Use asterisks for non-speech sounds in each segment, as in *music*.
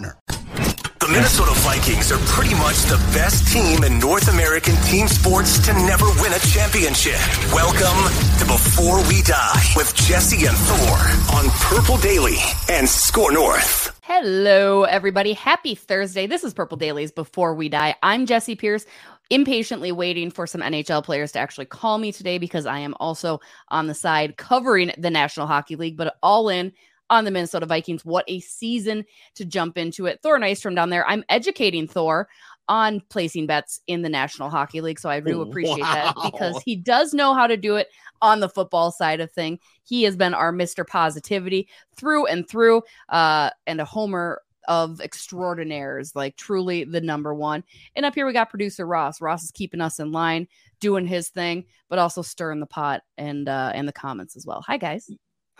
The Minnesota Vikings are pretty much the best team in North American team sports to never win a championship. Welcome to Before We Die with Jesse and Thor on Purple Daily and Score North. Hello, everybody. Happy Thursday. This is Purple Dailies Before We Die. I'm Jesse Pierce, impatiently waiting for some NHL players to actually call me today because I am also on the side covering the National Hockey League, but all in on the Minnesota Vikings. What a season to jump into it. Thor Nystrom down there. I'm educating Thor on placing bets in the National Hockey League. So I do appreciate wow. that because he does know how to do it on the football side of thing. He has been our Mr. Positivity through and through, uh, and a homer of extraordinaires, like truly the number one. And up here we got producer Ross. Ross is keeping us in line, doing his thing, but also stirring the pot and uh and the comments as well. Hi guys.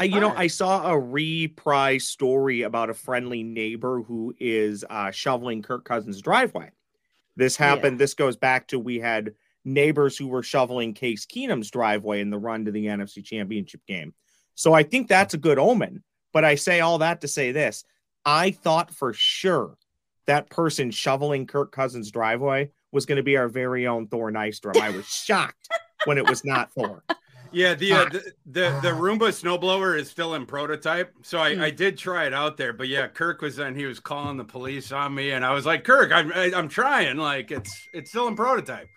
I, you know, I saw a reprise story about a friendly neighbor who is uh, shoveling Kirk Cousins' driveway. This happened. Yeah. This goes back to we had neighbors who were shoveling Case Keenum's driveway in the run to the NFC Championship game. So I think that's a good omen. But I say all that to say this: I thought for sure that person shoveling Kirk Cousins' driveway was going to be our very own Thor Nystrom. I was *laughs* shocked when it was not Thor. Yeah, the, uh, the, the the Roomba snowblower is still in prototype, so I, I did try it out there. But yeah, Kirk was then he was calling the police on me, and I was like, Kirk, I'm I, am i am trying. Like it's it's still in prototype.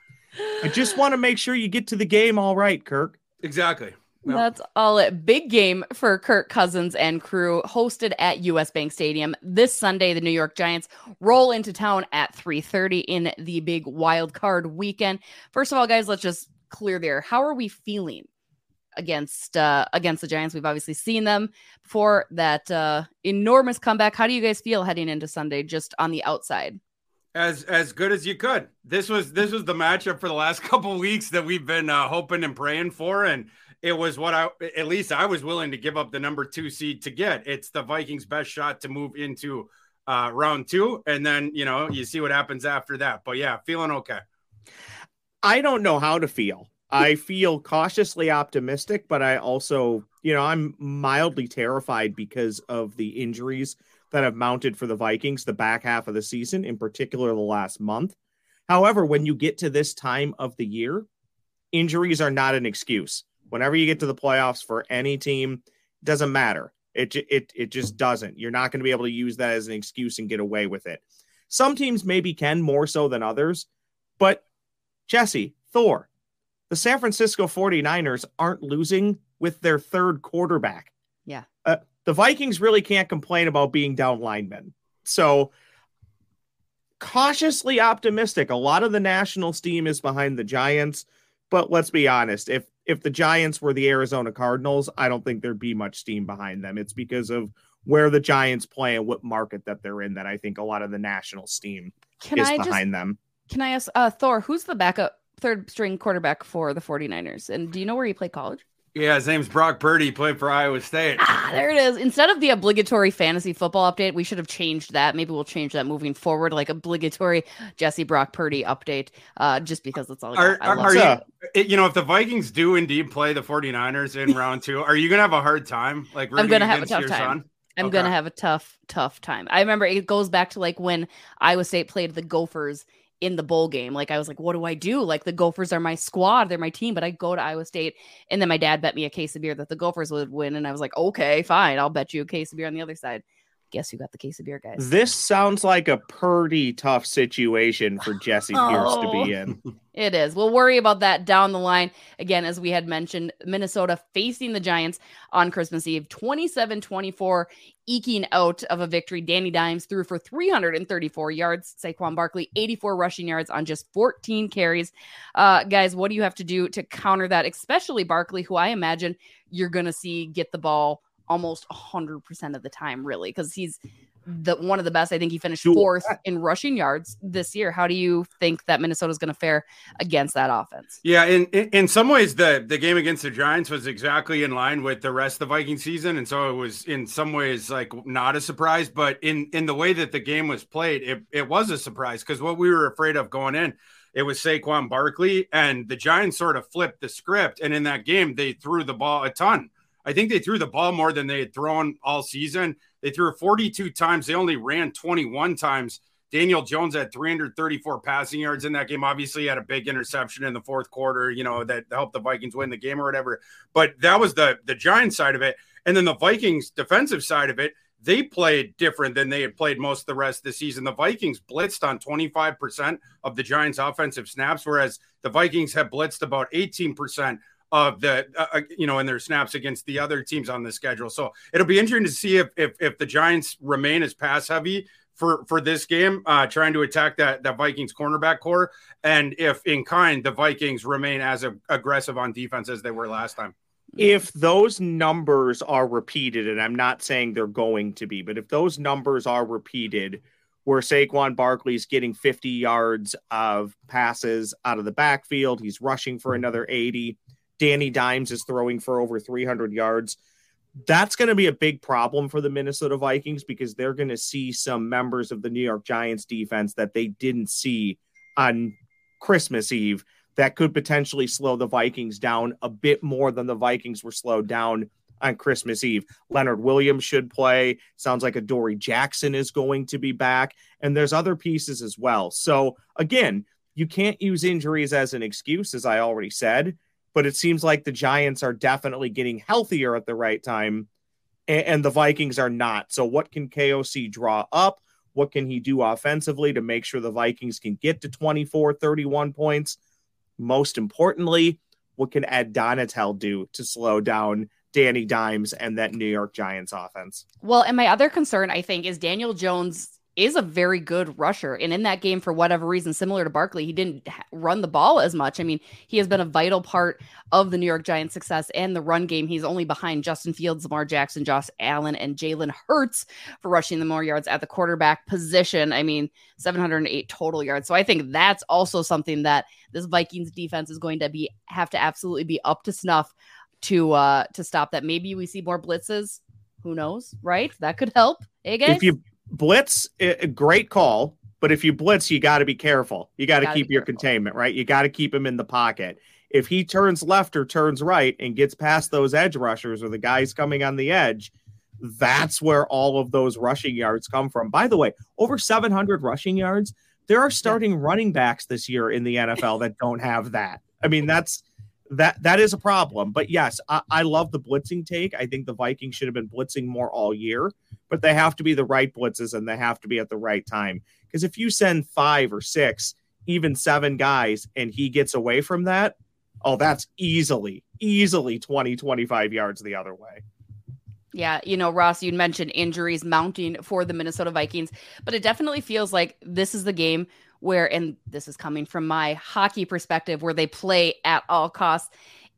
I just want to make sure you get to the game all right, Kirk. Exactly. Well, That's all it. Big game for Kirk Cousins and crew hosted at US Bank Stadium this Sunday. The New York Giants roll into town at 3:30 in the big wild card weekend. First of all, guys, let's just clear there. How are we feeling against uh, against the Giants. We've obviously seen them before that uh, enormous comeback. How do you guys feel heading into Sunday, just on the outside? As as good as you could. This was this was the matchup for the last *laughs* couple weeks that we've been uh, hoping and praying for, and it was what I at least I was willing to give up the number two seed to get. It's the Vikings' best shot to move into uh, round two, and then you know you see what happens after that. But yeah, feeling okay. I don't know how to feel. I feel cautiously optimistic, but I also, you know, I'm mildly terrified because of the injuries that have mounted for the Vikings the back half of the season, in particular the last month. However, when you get to this time of the year, injuries are not an excuse. Whenever you get to the playoffs for any team, doesn't matter. It it it just doesn't. You're not going to be able to use that as an excuse and get away with it. Some teams maybe can more so than others, but Jesse, Thor, the San Francisco 49ers aren't losing with their third quarterback. Yeah. Uh, the Vikings really can't complain about being down linemen. So cautiously optimistic. A lot of the national steam is behind the Giants, but let's be honest, if if the Giants were the Arizona Cardinals, I don't think there'd be much steam behind them. It's because of where the Giants play and what market that they're in that I think a lot of the national steam can is I behind just, them. Can I ask uh, Thor, who's the backup third string quarterback for the 49ers. And do you know where he played college? Yeah, his name's Brock Purdy. He played for Iowa State. Ah, there it is. Instead of the obligatory fantasy football update, we should have changed that. Maybe we'll change that moving forward, like obligatory Jesse Brock Purdy update, uh, just because it's all. Are, are, are you, you know, if the Vikings do indeed play the 49ers in *laughs* round two, are you going to have a hard time? Like, I'm going to have a tough time. Son? I'm okay. going to have a tough, tough time. I remember it goes back to like when Iowa State played the Gophers in the bowl game. Like I was like, what do I do? Like the Gophers are my squad, they're my team, but I go to Iowa State. And then my dad bet me a case of beer that the Gophers would win. And I was like, okay, fine, I'll bet you a case of beer on the other side. Guess who got the case of beer, guys? This sounds like a pretty tough situation for Jesse Pierce to be in. *laughs* It is. We'll worry about that down the line. Again, as we had mentioned, Minnesota facing the Giants on Christmas Eve, 27 24, eking out of a victory. Danny Dimes threw for 334 yards. Saquon Barkley, 84 rushing yards on just 14 carries. Uh, guys, what do you have to do to counter that, especially Barkley, who I imagine you're going to see get the ball almost 100% of the time, really, because he's the one of the best. I think he finished fourth in rushing yards this year. How do you think that Minnesota is going to fare against that offense? Yeah, in, in, in some ways, the the game against the Giants was exactly in line with the rest of the Viking season, and so it was in some ways like not a surprise. But in in the way that the game was played, it it was a surprise because what we were afraid of going in. It was Saquon Barkley, and the Giants sort of flipped the script. And in that game, they threw the ball a ton. I think they threw the ball more than they had thrown all season. They threw 42 times. They only ran 21 times. Daniel Jones had 334 passing yards in that game. Obviously, had a big interception in the fourth quarter, you know, that helped the Vikings win the game or whatever. But that was the the Giants side of it. And then the Vikings defensive side of it, they played different than they had played most of the rest of the season. The Vikings blitzed on 25% of the Giants' offensive snaps, whereas the Vikings have blitzed about 18% of the uh, uh, you know in their snaps against the other teams on the schedule. So it'll be interesting to see if if, if the Giants remain as pass heavy for for this game, uh, trying to attack that that Vikings cornerback core, and if in kind the Vikings remain as a, aggressive on defense as they were last time. If those numbers are repeated, and I'm not saying they're going to be, but if those numbers are repeated, where Saquon Barkley's getting 50 yards of passes out of the backfield, he's rushing for another 80 Danny Dimes is throwing for over 300 yards. That's going to be a big problem for the Minnesota Vikings because they're going to see some members of the New York Giants defense that they didn't see on Christmas Eve that could potentially slow the Vikings down a bit more than the Vikings were slowed down on Christmas Eve. Leonard Williams should play. Sounds like Adoree Jackson is going to be back. And there's other pieces as well. So, again, you can't use injuries as an excuse, as I already said but it seems like the Giants are definitely getting healthier at the right time, and, and the Vikings are not. So, what can KOC draw up? What can he do offensively to make sure the Vikings can get to 24, 31 points? Most importantly, what can Ed Donatell do to slow down Danny Dimes and that New York Giants offense? Well, and my other concern, I think, is Daniel Jones is a very good rusher. And in that game, for whatever reason, similar to Barkley, he didn't run the ball as much. I mean, he has been a vital part of the New York Giants' success and the run game. He's only behind Justin Fields, Lamar Jackson, Josh Allen, and Jalen Hurts for rushing the more yards at the quarterback position. I mean, 708 total yards. So I think that's also something that this Vikings defense is going to be have to absolutely be up to snuff to uh to stop that. Maybe we see more blitzes. Who knows, right? That could help. Hey guys. If you blitz, a great call. But if you blitz, you got to be careful. You got to keep your careful. containment, right? You got to keep him in the pocket. If he turns left or turns right and gets past those edge rushers or the guys coming on the edge, that's where all of those rushing yards come from. By the way, over 700 rushing yards. There are starting running backs this year in the NFL that don't have that. I mean, that's that that is a problem. But yes, I, I, love the blitzing take. I think the Vikings should have been blitzing more all year, but they have to be the right blitzes and they have to be at the right time. Because if you send five or six, even seven guys, and he gets away from that, oh, that's easily, easily 20, 25 yards the other way. Yeah, you know, Ross, you mentioned injuries mounting for the Minnesota Vikings, but it definitely feels like this is the game where, and this is coming from my hockey perspective, where they play at all costs.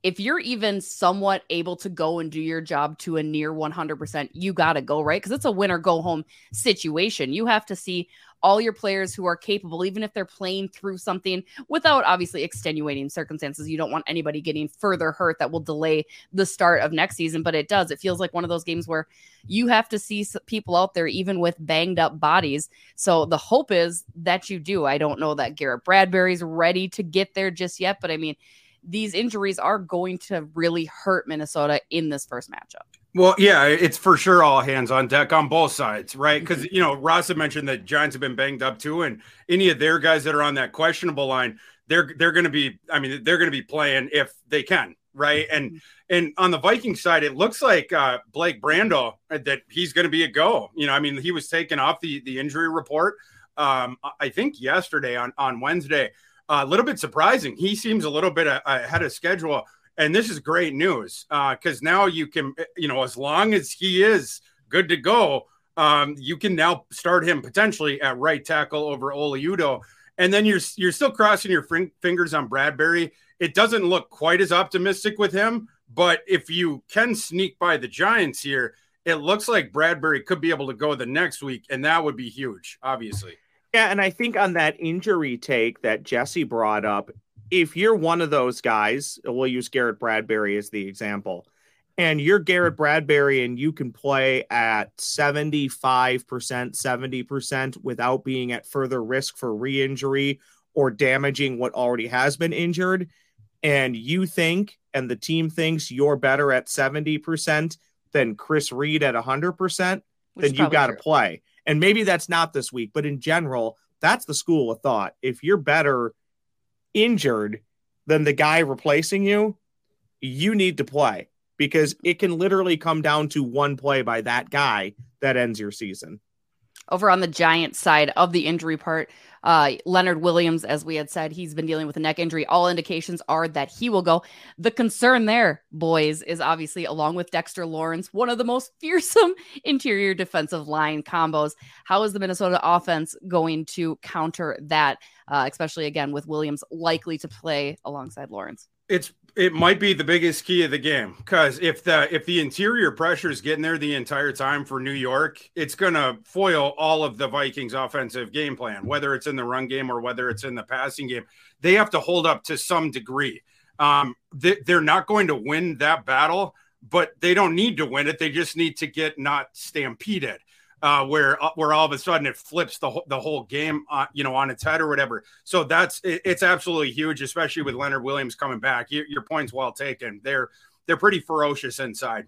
If you're even somewhat able to go and do your job to a near 100%, you got to go, right? Because it's a win or go home situation. You have to see all your players who are capable, even if they're playing through something without obviously extenuating circumstances. You don't want anybody getting further hurt that will delay the start of next season, but it does. It feels like one of those games where you have to see people out there, even with banged up bodies. So the hope is that you do. I don't know that Garrett Bradbury's ready to get there just yet, but I mean, these injuries are going to really hurt Minnesota in this first matchup. Well, yeah, it's for sure all hands on deck on both sides, right? Because mm-hmm. you know, Ross had mentioned that Giants have been banged up too, and any of their guys that are on that questionable line, they're they're going to be. I mean, they're going to be playing if they can, right? And and on the Viking side, it looks like uh, Blake Brandel uh, that he's going to be a go. You know, I mean, he was taken off the the injury report. Um, I think yesterday on on Wednesday. Uh, a little bit surprising. He seems a little bit ahead of schedule, and this is great news because uh, now you can, you know, as long as he is good to go, um, you can now start him potentially at right tackle over Oli Udoh. And then you're you're still crossing your fingers on Bradbury. It doesn't look quite as optimistic with him, but if you can sneak by the Giants here, it looks like Bradbury could be able to go the next week, and that would be huge, obviously. Yeah, and I think on that injury take that Jesse brought up, if you're one of those guys, we'll use Garrett Bradbury as the example, and you're Garrett Bradbury and you can play at 75%, 70% without being at further risk for re injury or damaging what already has been injured, and you think and the team thinks you're better at 70% than Chris Reed at 100%, Which then you got to play. And maybe that's not this week, but in general, that's the school of thought. If you're better injured than the guy replacing you, you need to play because it can literally come down to one play by that guy that ends your season. Over on the Giant side of the injury part, uh, Leonard Williams, as we had said, he's been dealing with a neck injury. All indications are that he will go. The concern there, boys, is obviously along with Dexter Lawrence, one of the most *laughs* fearsome interior defensive line combos. How is the Minnesota offense going to counter that, uh, especially again with Williams likely to play alongside Lawrence? It's it might be the biggest key of the game because if the if the interior pressure is getting there the entire time for New York, it's going to foil all of the Vikings' offensive game plan, whether it's in the run game or whether it's in the passing game. They have to hold up to some degree. Um, they, they're not going to win that battle, but they don't need to win it. They just need to get not stampeded uh, where uh, where all of a sudden it flips the whole, the whole game, uh, you know, on its head or whatever. So that's it, it's absolutely huge, especially with Leonard Williams coming back. Your, your point's well taken. They're they're pretty ferocious inside.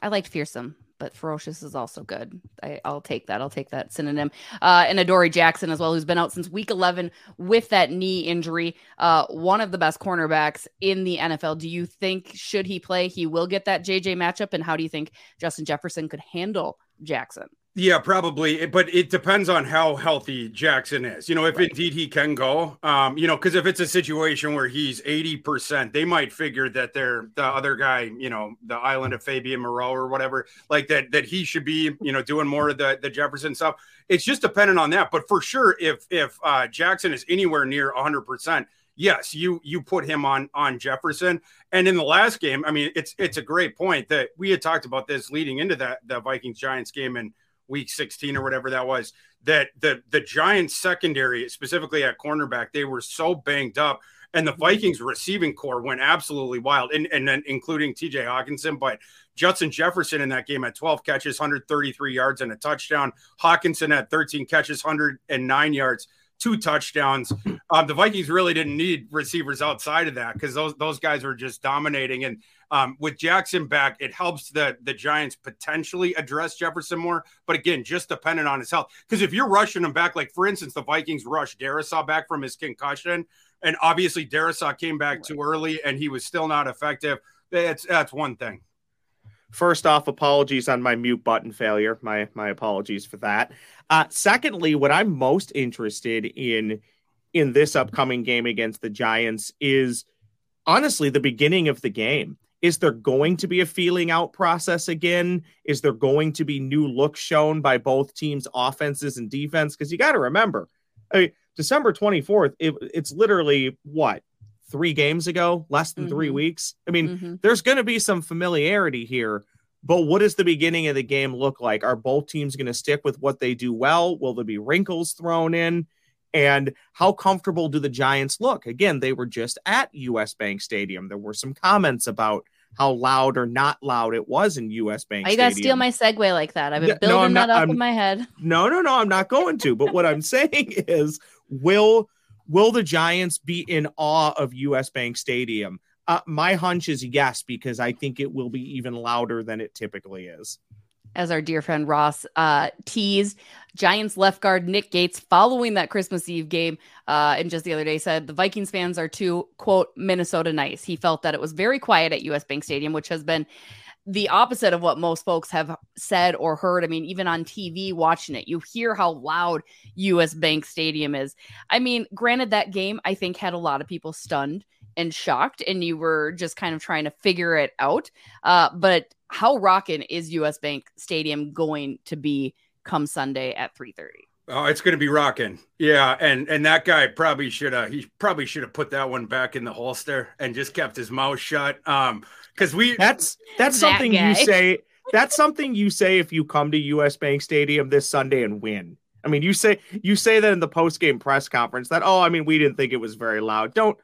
I liked fearsome, but ferocious is also good. I, will take that. I'll take that synonym. Uh, and Adoree Jackson as well, who's been out since week 11 with that knee injury. Uh, one of the best cornerbacks in the NFL. Do you think should he play, he will get that JJ matchup? And how do you think Justin Jefferson could handle Jackson? Yeah, probably, but it depends on how healthy Jackson is. You know, if right. indeed he can go, um, you know, because if it's a situation where he's eighty percent, they might figure that they're the other guy, you know, the island of Fabian Moreau or whatever, like that that he should be, you know, doing more of the the Jefferson stuff. It's just dependent on that. But for sure, if if uh, Jackson is anywhere near hundred percent, yes, you you put him on on Jefferson. And in the last game, I mean, it's it's a great point that we had talked about this leading into that the Vikings Giants game and week 16 or whatever that was that the the Giants secondary specifically at cornerback they were so banged up and the mm-hmm. Vikings receiving core went absolutely wild and and then including TJ Hockenson. but Justin Jefferson in that game had 12 catches 133 yards and a touchdown Hockenson had 13 catches 109 yards two touchdowns. Um, the Vikings really didn't need receivers outside of that because those those guys were just dominating. And um, with Jackson back, it helps the the Giants potentially address Jefferson more. But again, just dependent on his health. Because if you're rushing him back, like for instance, the Vikings rushed Darrisaw back from his concussion, and obviously Darrisaw came back too early and he was still not effective. That's that's one thing. First off, apologies on my mute button failure. My my apologies for that. Uh, secondly, what I'm most interested in in this upcoming game against the Giants is honestly the beginning of the game. Is there going to be a feeling out process again? Is there going to be new looks shown by both teams' offenses and defense? Because you got to remember, I mean, December 24th, it, it's literally what three games ago, less than mm-hmm. three weeks. I mean, mm-hmm. there's going to be some familiarity here, but what does the beginning of the game look like? Are both teams going to stick with what they do well? Will there be wrinkles thrown in? And how comfortable do the Giants look? Again, they were just at US Bank Stadium. There were some comments about how loud or not loud it was in US Bank. Are You got to steal my segue like that. I've been building no, not, that up I'm, in my head. No, no, no, I'm not going to. But what I'm *laughs* saying is, will Will the Giants be in awe of US Bank Stadium? Uh, my hunch is yes, because I think it will be even louder than it typically is. as our dear friend Ross uh, teased. Giants left guard Nick Gates following that Christmas Eve game uh, and just the other day said the Vikings fans are too, quote, Minnesota nice. He felt that it was very quiet at US Bank Stadium, which has been the opposite of what most folks have said or heard. I mean, even on TV watching it, you hear how loud US Bank Stadium is. I mean, granted, that game I think had a lot of people stunned and shocked, and you were just kind of trying to figure it out. Uh, but how rocking is US Bank Stadium going to be come Sunday at 3:30? Oh, it's going to be rocking. Yeah, and and that guy probably should have he probably should have put that one back in the holster and just kept his mouth shut. Um cuz we That's that's That something guy. you say that's something you say if you come to US Bank Stadium this Sunday and win. I mean, you say you say that in the post-game press conference that oh, I mean, we didn't think it was very loud. Don't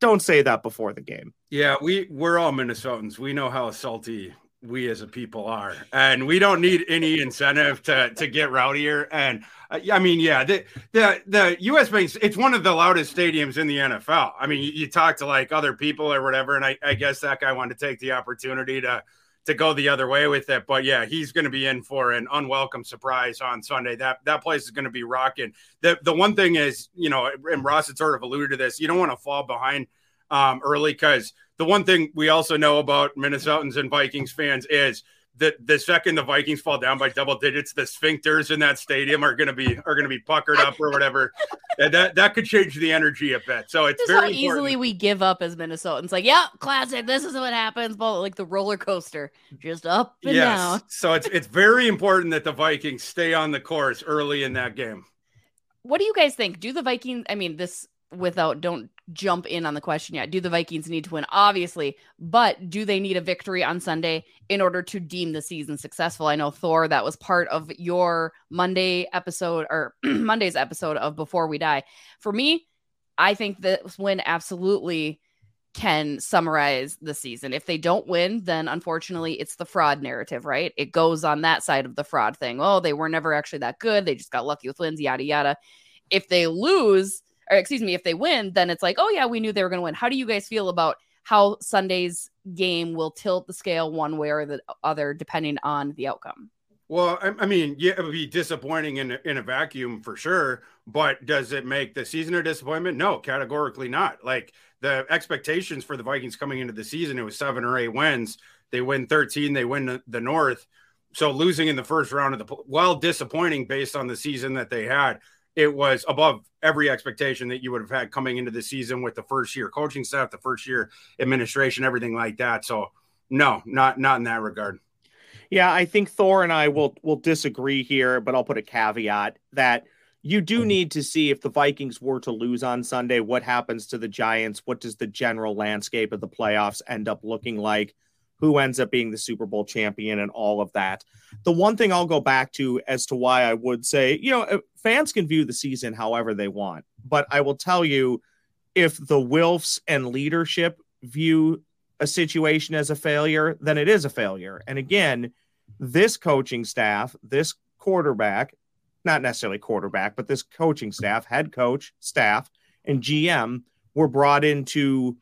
don't say that before the game. Yeah, we we're all Minnesotans. We know how salty we as a people are, and we don't need any incentive to to get rowdier. And uh, I mean, yeah, the the the U.S. Bank it's one of the loudest stadiums in the NFL. I mean, you, you talk to like other people or whatever, and I, I guess that guy wanted to take the opportunity to to go the other way with it. But yeah, he's going to be in for an unwelcome surprise on Sunday. That that place is going to be rocking. The the one thing is, you know, and Ross had sort of alluded to this. You don't want to fall behind um, early because the one thing we also know about Minnesotans and Vikings fans is that the second the Vikings fall down by double digits, the sphincters in that stadium are going to be are going to be puckered up or whatever. and that that could change the energy a bit. So it's Just very how easily important. we give up as Minnesotans. Like, yeah, classic. This is what happens. But like the roller coaster, just up and down. So it's it's very important that the Vikings stay on the course early in that game. What do you guys think? Do the Vikings? I mean, this without don't jump in on the question yet. Do the Vikings need to win? Obviously, but do they need a victory on Sunday in order to deem the season successful? I know Thor, that was part of your Monday episode or *clears throat* Monday's episode of Before We Die. For me, I think this win absolutely can summarize the season. If they don't win, then unfortunately it's the fraud narrative, right? It goes on that side of the fraud thing. Oh, they were never actually that good. They just got lucky with wins, yada yada. If they lose, or excuse me, if they win, then it's like, oh yeah, we knew they were going to win. How do you guys feel about how Sunday's game will tilt the scale one way or the other depending on the outcome? Well, I, I mean, yeah, it would be disappointing in in a vacuum for sure. But does it make the season a disappointment? No, categorically not. Like the expectations for the Vikings coming into the season, it was seven or eight wins. They win 13, they win the, the North. So losing in the first round of the well, disappointing based on the season that they had, it was above every expectation that you would have had coming into the season with the first year coaching staff, the first year administration, everything like that. So no, not not in that regard. Yeah, I think Thor and I will will disagree here, but I'll put a caveat that you do mm-hmm. need to see if the Vikings were to lose on Sunday, what happens to the Giants? What does the general landscape of the playoffs end up looking like? Who ends up being the Super Bowl champion and all of that? The one thing I'll go back to as to why I would say, you know, fans can view the season however they want, but I will tell you if the Wilfs and leadership view a situation as a failure, then it is a failure. And again, this coaching staff, this quarterback, not necessarily quarterback, but this coaching staff, head coach, staff, and GM were brought in to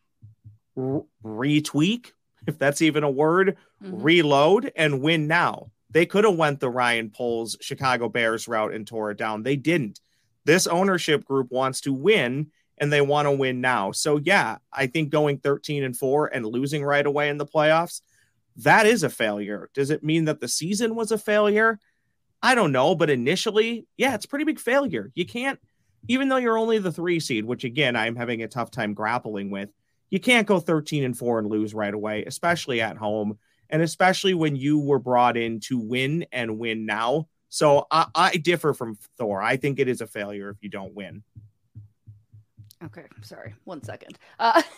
retweak, if that's even a word, Mhm. reload and win now. They could have went the Ryan Poles Chicago Bears route and tore it down. They didn't. This ownership group wants to win and they want to win now. So yeah, I think going 13 and 4 and losing right away in the playoffs, that is a failure. Does it mean that the season was a failure? I don't know, but initially, yeah, it's pretty big failure. You can't even though you're only the 3 seed, which again I'm having a tough time grappling with. You can't go 13 and 4 and lose right away, especially at home and especially when you were brought in to win and win now. So I, I differ from Thor. I think it is a failure if you don't win. Okay, sorry. One second. Uh, *laughs*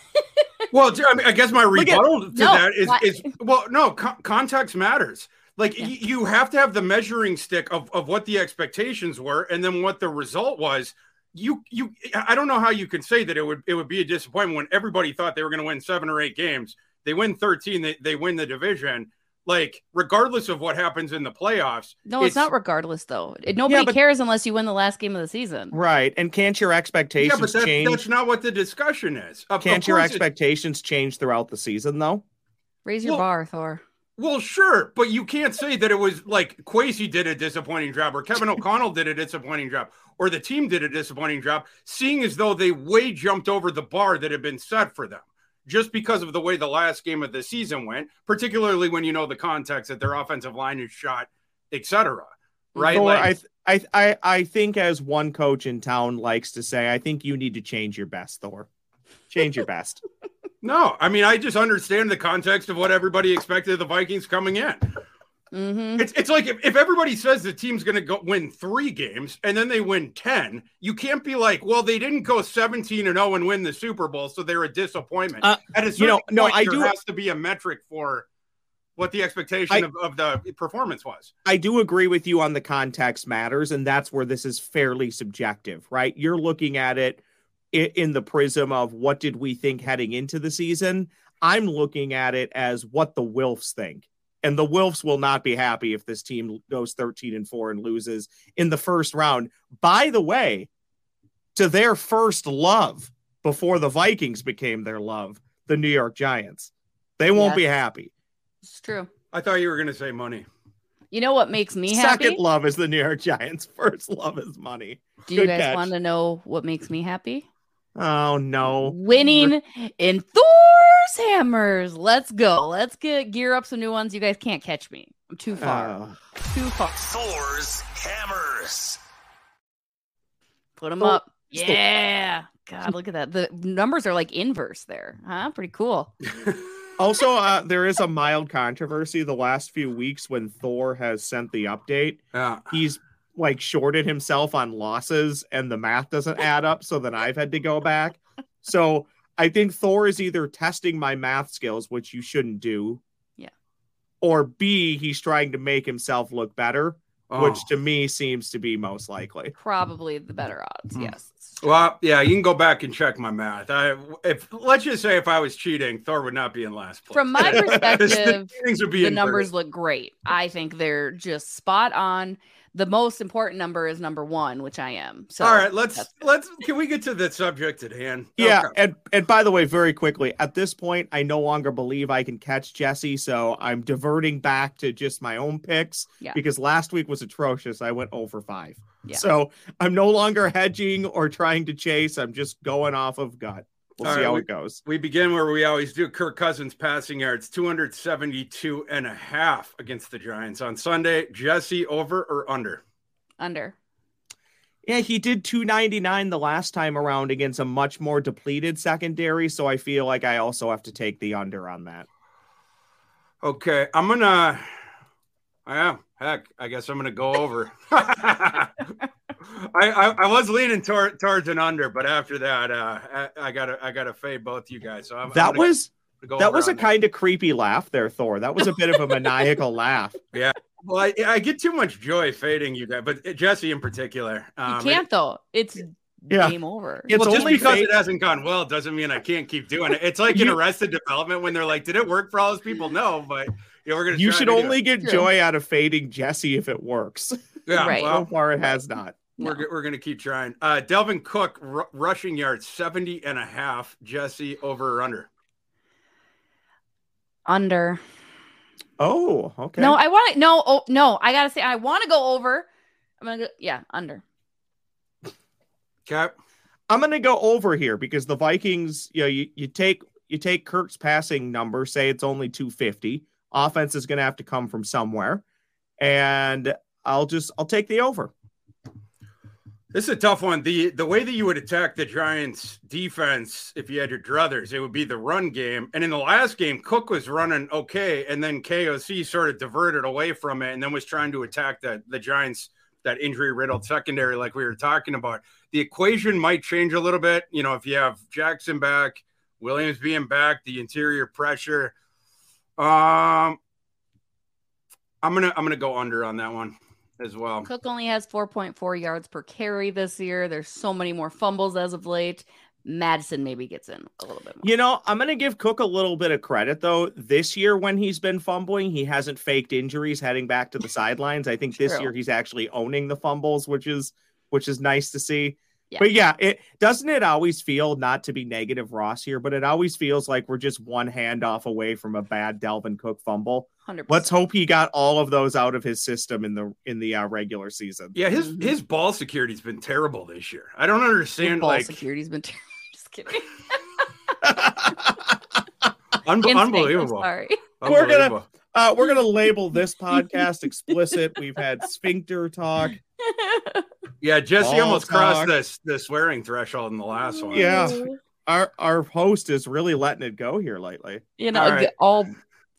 Well, I, mean, I guess my Look at- rebuttal to No, that is, why- is well, no, co- context matters. Like Yeah. y- you have to have the measuring stick of, of what the expectations were and then what the result was. You you I don't know how you can say that it would it would be a disappointment when everybody thought they were going to win seven or eight games. They win 13, they, they win the division. Like, regardless of what happens in the playoffs, no, it's, not regardless though. Nobody Yeah, but- cares unless you win the last game of the season. Right. And can't your Yeah, expectations but that, change? that's not what the discussion is. Of- of Can't your course it- expectations change throughout the season though? Raise your Well- bar, Thor. Well, sure, but you can't say that it was like Kwesi did a disappointing job or Kevin *laughs* O'Connell did a disappointing job or the team did a disappointing job, seeing as though they way jumped over the bar that had been set for them just because of the way the last game of the season went, particularly when you know the context that their offensive line is shot, etc. Right? Thor, Like, I, I I I think as one coach in town likes to say, I think you need to change your best, Thor. Change your best. *laughs* no, I mean I just understand the context of what everybody expected of the Vikings coming in. Mm-hmm. It's it's like if, if everybody says the team's going to go win three games and then they win ten, you can't be like, well, they didn't go seventeen and zero and win the Super Bowl, so they're a disappointment. Uh, At a you certain know, no, I there do- has to be a metric for what the expectation I- of, of the performance was. I do agree with you on the context matters, and that's where this is fairly subjective, right? You're looking at it i- in the prism of what did we think heading into the season. I'm looking at it as what the Wilfs think. And the Wilfs will not be happy if this team goes 13 and 4 and loses in the first round. By the way, to their first love before the Vikings became their love, the New York Giants. They won't be happy. It's true. I thought you were going to say money. You know what makes me happy? Second love is the New York Giants. *laughs* First love is money. Do you good guys catch. want to know what makes me happy? Oh no. Winning in Thor's hammers. Let's go. Let's get gear up some new ones. You guys can't catch me. I'm too far. Oh. too far. Thor's hammers. Put them Thor- up. Thor- Yeah. God, look at that. The numbers are like inverse there. Huh? Pretty cool. *laughs* also, uh, there is a mild controversy the last few weeks when Thor has sent the update. Yeah. He's like shorted himself on losses and the math doesn't add up. So then I've had to go back. So I think Thor is either testing my math skills, which you shouldn't do. Yeah. Or B, he's trying to make himself look better, Oh. which to me seems to be most likely. Probably the better odds. Hmm. Yes. Well, yeah, you can go back and check my math. I if let's just say if I was cheating, Thor would not be in last place. From my *laughs* perspective, things would be the inverted. numbers look great. I think they're just spot on. The most important number is number one, which I am. So All right, let's let's can we get to the subject at hand? Yeah, Okay. and and by the way, very quickly, at this point, I no longer believe I can catch Jesse, so I'm diverting back to just my own picks Yeah. because last week was atrocious. I went over five, Yeah. so I'm no longer hedging or trying to chase. I'm just going off of gut. We'll All see right, how we- it goes. We begin where we always do. Kirk Cousins passing yards 272 and a half against the Giants on Sunday. Jesse over or under? under. Yeah, he did 299 the last time around against a much more depleted secondary, so I feel like I also have to take the under on that. Okay, I'm gonna. I am. Heck, I guess I'm gonna go over. *laughs* *laughs* I, I I was leaning toward towards an under, but after that, uh, I, I gotta I gotta fade both you guys. So I'm, I'm That gonna was go that was a kind of creepy laugh there, Thor. That was a bit of a maniacal *laughs* laugh. Yeah. Well, I, I get too much joy fading you guys, but Jesse in particular. You Um, can't though. It's Yeah. game over. It's well, just only because fade- it hasn't gone well doesn't mean I can't keep doing it. It's like in Arrested Development when they're like, "Did it work for all those people?" No, but yeah, we're gonna. You try should to only get True. joy out of fading Jesse if it works. yeah, Right. so Well, far, it has not. We're we're gonna keep trying. Uh, Dalvin Cook r- rushing yards 70 and a half. Jesse over or under? Under. Oh, okay. No, I want to. No, oh, no. I gotta say, I want to go over. I'm gonna go. Yeah, under. Okay. I'm going to go over here because the Vikings, you know, you, you take you take Kirk's passing number, say it's only 250. Offense is going to have to come from somewhere, and I'll just I'll take the over. This is a tough one. The the way that you would attack the Giants defense if you had your druthers, it would be the run game. And in the last game, Cook was running okay, and then KOC sort of diverted away from it and then was trying to attack the, the Giants, that injury riddled secondary, like we were talking about. The equation might change a little bit. You know, if you have Jackson back, Williams being back, the interior pressure. Um I'm gonna I'm gonna go under on that one as well. Cook only has 4.4 yards per carry this year. There's so many more fumbles as of late. Mattison maybe gets in a little bit more. You know, I'm going to give Cook a little bit of credit though. This year, when he's been fumbling, he hasn't faked injuries heading back to the *laughs* sidelines. I think this year he's actually owning the fumbles, which is which is nice to see. Yeah. But yeah, it doesn't it always feel not to be negative Ross here, but it always feels like we're just one handoff away from a bad Dalvin Cook fumble. Hundred. Let's hope he got all of those out of his system in the in the uh, regular season. Yeah, his Mhm. his ball security's been terrible this year. I don't understand. His Ball like security's been. Terrible. *laughs* Just kidding. *laughs* un- Instinct, I'm unbelievable. sorry. We're gonna- uh, we're gonna *laughs* label this podcast explicit. We've had sphincter talk. Yeah, Jesse Ball almost talk. crossed this the swearing threshold in the last one. Yeah. Our our host is really letting it go here lately. You know, All right. all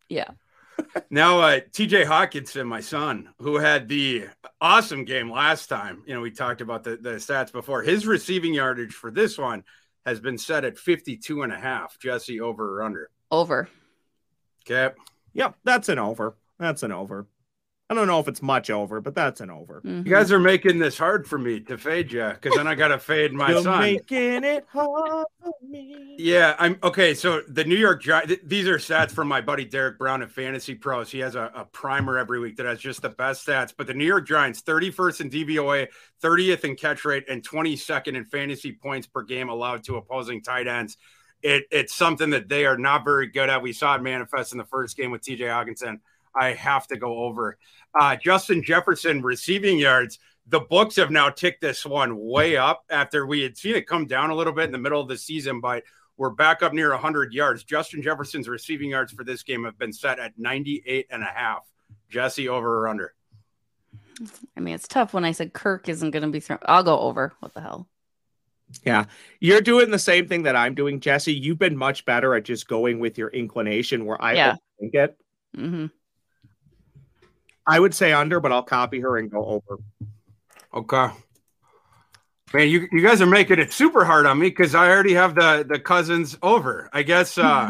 yeah. Now, uh, TJ Hockenson, my son, who had the awesome game last time, you know, we talked about the, the stats before. His receiving yardage for this one has been set at 52 and a half. Jesse, over or under? Over. Okay. Yep, that's an over. That's an over. I don't know if it's much over, but that's an over. Mhm. You guys are making this hard for me to fade you because then I got to fade my You're son. making it hard for me. Yeah, I'm okay. So the New York Giants, th- these are stats from my buddy Derek Brown at Fantasy Pros. He has a, a primer every week that has just the best stats. But the New York Giants, 31st in DVOA, 30th in catch rate, and 22nd in fantasy points per game allowed to opposing tight ends. It, it's something that they are not very good at. We saw it manifest in the first game with TJ Hockenson. I have to go over. Uh, Justin Jefferson receiving yards. The books have now ticked this one way up after we had seen it come down a little bit in the middle of the season, but we're back up near 100 yards. Justin Jefferson's receiving yards for this game have been set at 98 and a half. Jesse, over or under? I mean, it's tough when I said Kirk isn't going to be thrown. I'll go over. What the hell? Yeah, you're doing the same thing that I'm doing, Jesse. You've been much better at just going with your inclination where I Yeah. think it. hmm I would say under, but I'll copy her and go over. Okay. Man, you, you guys are making it super hard on me because I already have the the cousins over. I guess. Uh,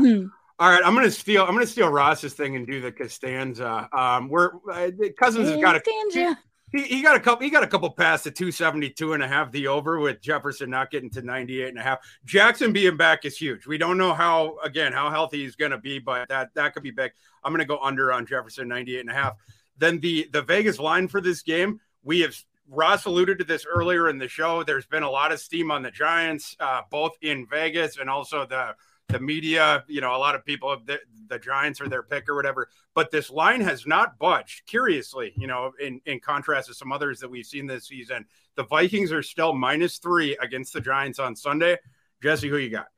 all right, I'm gonna steal. I'm gonna steal Ross's thing and do the Costanza. Um, we're uh, the cousins has got a Costanza. He, he got a couple he got a couple past the 272 and a half the over with Jefferson not getting to 98 and a half. Jackson being back is huge. We don't know how again how healthy he's going to be, but that that could be big. I'm going to go under on Jefferson 98 and a half. Then the the Vegas line for this game, we have Ross alluded to this earlier in the show. There's been a lot of steam on the Giants, uh, both in Vegas and also the the media. You know, a lot of people the, the Giants are their pick or whatever. But this line has not budged. Curiously, you know, in in contrast to some others that we've seen this season, the Vikings are still minus three against the Giants on Sunday. Jesse, who you got?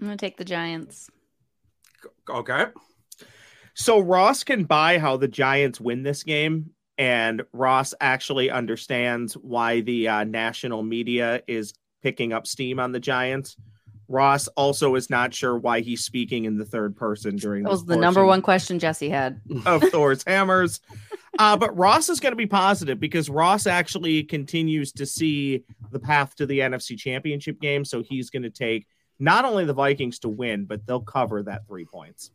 I'm to take the Giants. Okay. So Ross can buy how the Giants win this game, and Ross actually understands why the uh, national media is picking up steam on the Giants. Ross also is not sure why he's speaking in the third person during That was the number one question Jesse had. of Thor's hammers. Uh, but Ross is going to be positive because Ross actually continues to see the path to the NFC Championship game. So he's going to take not only the Vikings to win, but they'll cover that three points.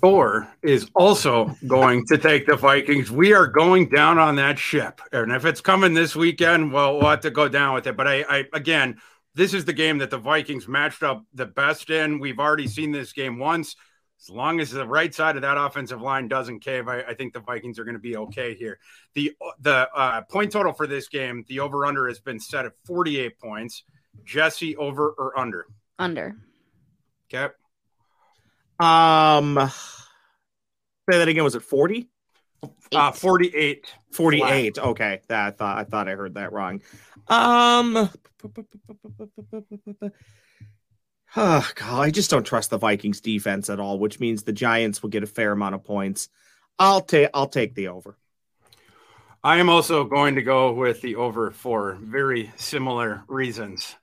Thor is also going to take the Vikings. We are going down on that ship. And if it's coming this weekend, well, we'll have to go down with it. But I, I again, this is the game that the Vikings matched up the best in. We've already seen this game once. As long as the right side of that offensive line doesn't cave, I, I think the Vikings are going to be okay here. The the uh, point total for this game, the over under has been set at 48 points. Jesse, over or under? Under. Okay. Um, say that again. Was it 40? Uh, Eight. 48. 48. Okay. That I thought I thought I heard that wrong. Um *sighs* Oh god, I just don't trust the Vikings defense at all, which means the Giants will get a fair amount of points. I'll take I'll take the over. I am also going to go with the over for very similar reasons.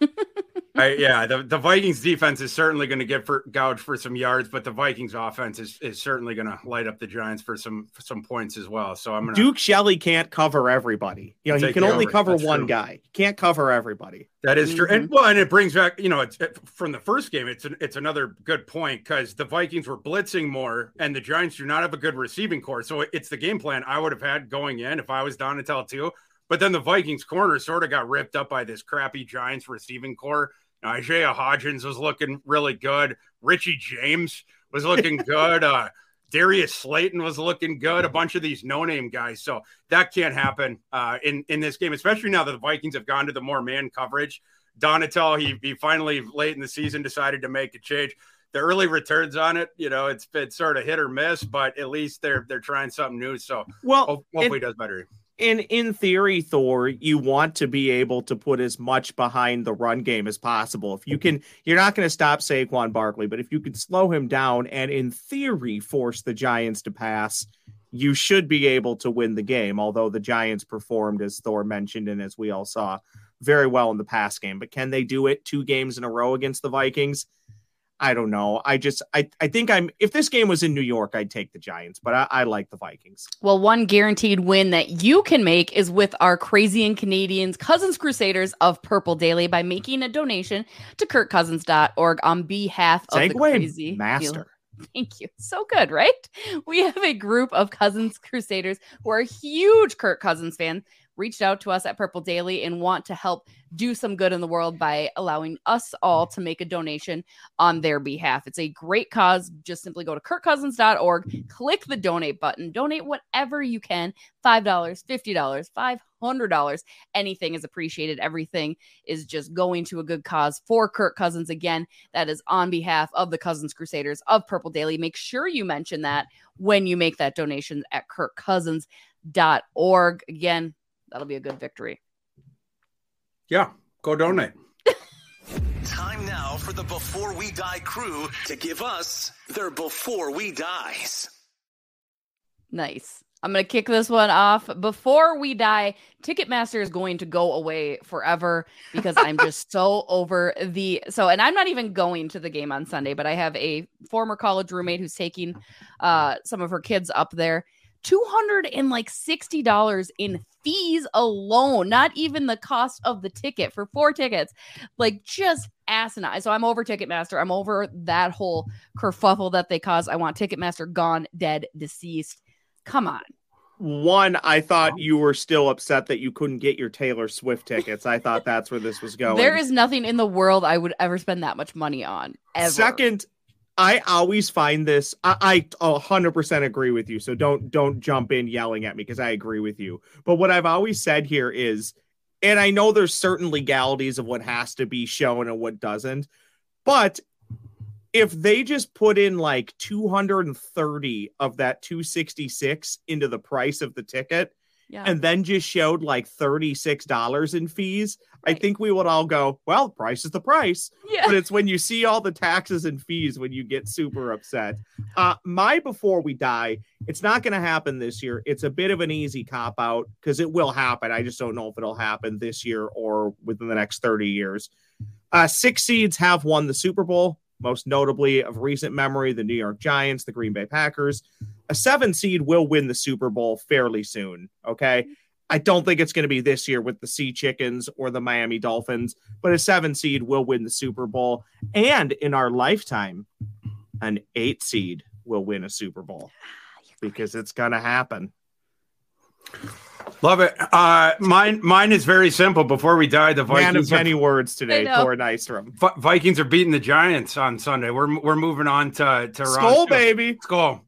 *laughs* I, yeah, the, the Vikings defense is certainly going to get for gouge for some yards, but the Vikings offense is, is certainly going to light up the Giants for some for some points as well. So I'm to Duke Shelley can't cover everybody. You know, he can only over. cover That's one true. guy. He can't cover everybody. That is true, and mm-hmm. well, and it brings back, you know, it's it, from the first game. It's an, it's another good point because the Vikings were blitzing more, and the Giants do not have a good receiving core. So it's the game plan I would have had going in if I was Donatell too. But then the Vikings corner sort of got ripped up by this crappy Giants receiving core. Isaiah Hodgins was looking really good. Richie James was looking good. Uh, Darius Slayton was looking good. A bunch of these no-name guys. So that can't happen uh, in in this game, especially now that the Vikings have gone to the more man coverage. Donatell, he, he finally late in the season decided to make a change. the early returns on it, you know, it's been sort of hit or miss, but at least they're they're trying something new. So Well, ho- and- hopefully, it does better. In in theory, Thor, you want to be able to put as much behind the run game as possible. If you can, you're not going to stop Saquon Barkley, but if you can slow him down and in theory force the Giants to pass, you should be able to win the game. Although the Giants performed, as Thor mentioned, and as we all saw, very well in the pass game. But can they do it two games in a row against the Vikings? I don't know. I just I I think I'm if this game was in New York, I'd take the Giants, but I, I like the Vikings. Well, one guaranteed win that you can make is with our crazy and Canadians Cousins Crusaders of Purple Daily by making a donation to kirkcousins.org on behalf of the crazy master. Thank you. So good, right? We have a group of Cousins Crusaders who are huge Kirk Cousins fans reached out to us at Purple Daily and want to help do some good in the world by allowing us all to make a donation on their behalf. It's a great cause. Just simply go to kirkcousins.org, click the donate button, donate whatever you can $5, $50, $500. Anything is appreciated. Everything is just going to a good cause for Kirk Cousins. Again, that is on behalf of the Cousins Crusaders of Purple Daily. Make sure you mention that when you make that donation at kirkcousins.org. Again, that'll be a good victory. Yeah, go donate. *laughs* Time now for the Before We Die crew to give us their Before We Dies. Nice. I'm going to kick this one off. Before we die, Ticketmaster is going to go away forever because I'm just *laughs* so over the. So, and I'm not even going to the game on Sunday, but I have a former college roommate who's taking uh, some of her kids up there. $260 in mm. fees alone, not even the cost of the ticket for four tickets. Like just asinine. So I'm over Ticketmaster. I'm over that whole kerfuffle that they cause. I want Ticketmaster gone, dead, deceased. Come on. One, I thought you were still upset that you couldn't get your Taylor Swift tickets. I thought that's where this was *laughs* going. There is nothing in the world I would ever spend that much money on. Ever. Second, I always find this. I, I 100% agree with you. So don't don't jump in yelling at me because I agree with you. But what I've always said here is, and I know there's certain legalities of what has to be shown and what doesn't, but if they just put in like 230 of that 266 into the price of the ticket yeah. and then just showed like $36 in fees, I think we would all go, well, price is the price yeah. but it's when you see all the taxes and fees when you get super upset. Uh, my before we die, it's not going to happen this year. It's a bit of an easy cop out because it will happen. I just don't know if it'll happen this year or within the next 30 years. Uh, six seeds have won the Super Bowl, most notably of recent memory, the New York Giants, the Green Bay Packers. A seven seed will win the Super Bowl fairly soon. Okay. I don't think it's going to be this year with the Sea Chickens or the Miami Dolphins, but a seven seed will win the Super Bowl. And in our lifetime, an eight seed will win a Super Bowl *sighs* because it's going to happen. Love it. Uh, mine, mine is very simple. Before we die, the Man of Vikings, are, many words today, I know. Thor Nystrom. Vi- Vikings are beating the Giants on Sunday. We're we're moving on to to Ron Skol, Stewart. baby. Skol.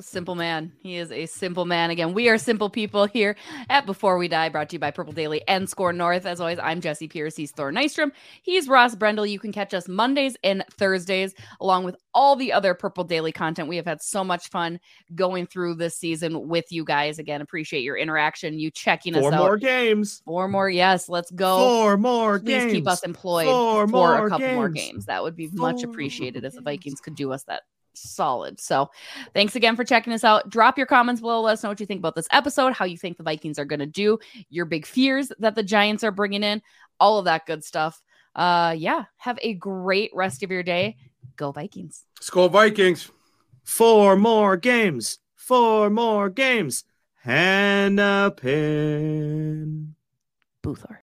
A simple man. He is a simple man. Again, we are simple people here at Before We Die, brought to you by Purple Daily and SKOR North. As always, I'm Jesse Pierce. He's Thor Nystrom. He's Ross Brendel. You can catch us Mondays and Thursdays, along with all the other Purple Daily content. We have had so much fun going through this season with you guys. Again, appreciate your interaction, you checking Four us more games. Four more. Yes, let's go. Four more Please games. keep us employed Four for more a couple more games. games. That would be much appreciated if the. Vikings could do us that solid. So, thanks again for checking us out. Drop your comments below. Let us know what you think about this episode, how you think the Vikings are going to do, your big fears that the Giants are bringing in, all of that good stuff. Uh, yeah, have a great rest of your day. Go Vikings. Skol Vikings. Four more games. Four more games. And a pin. Boothor.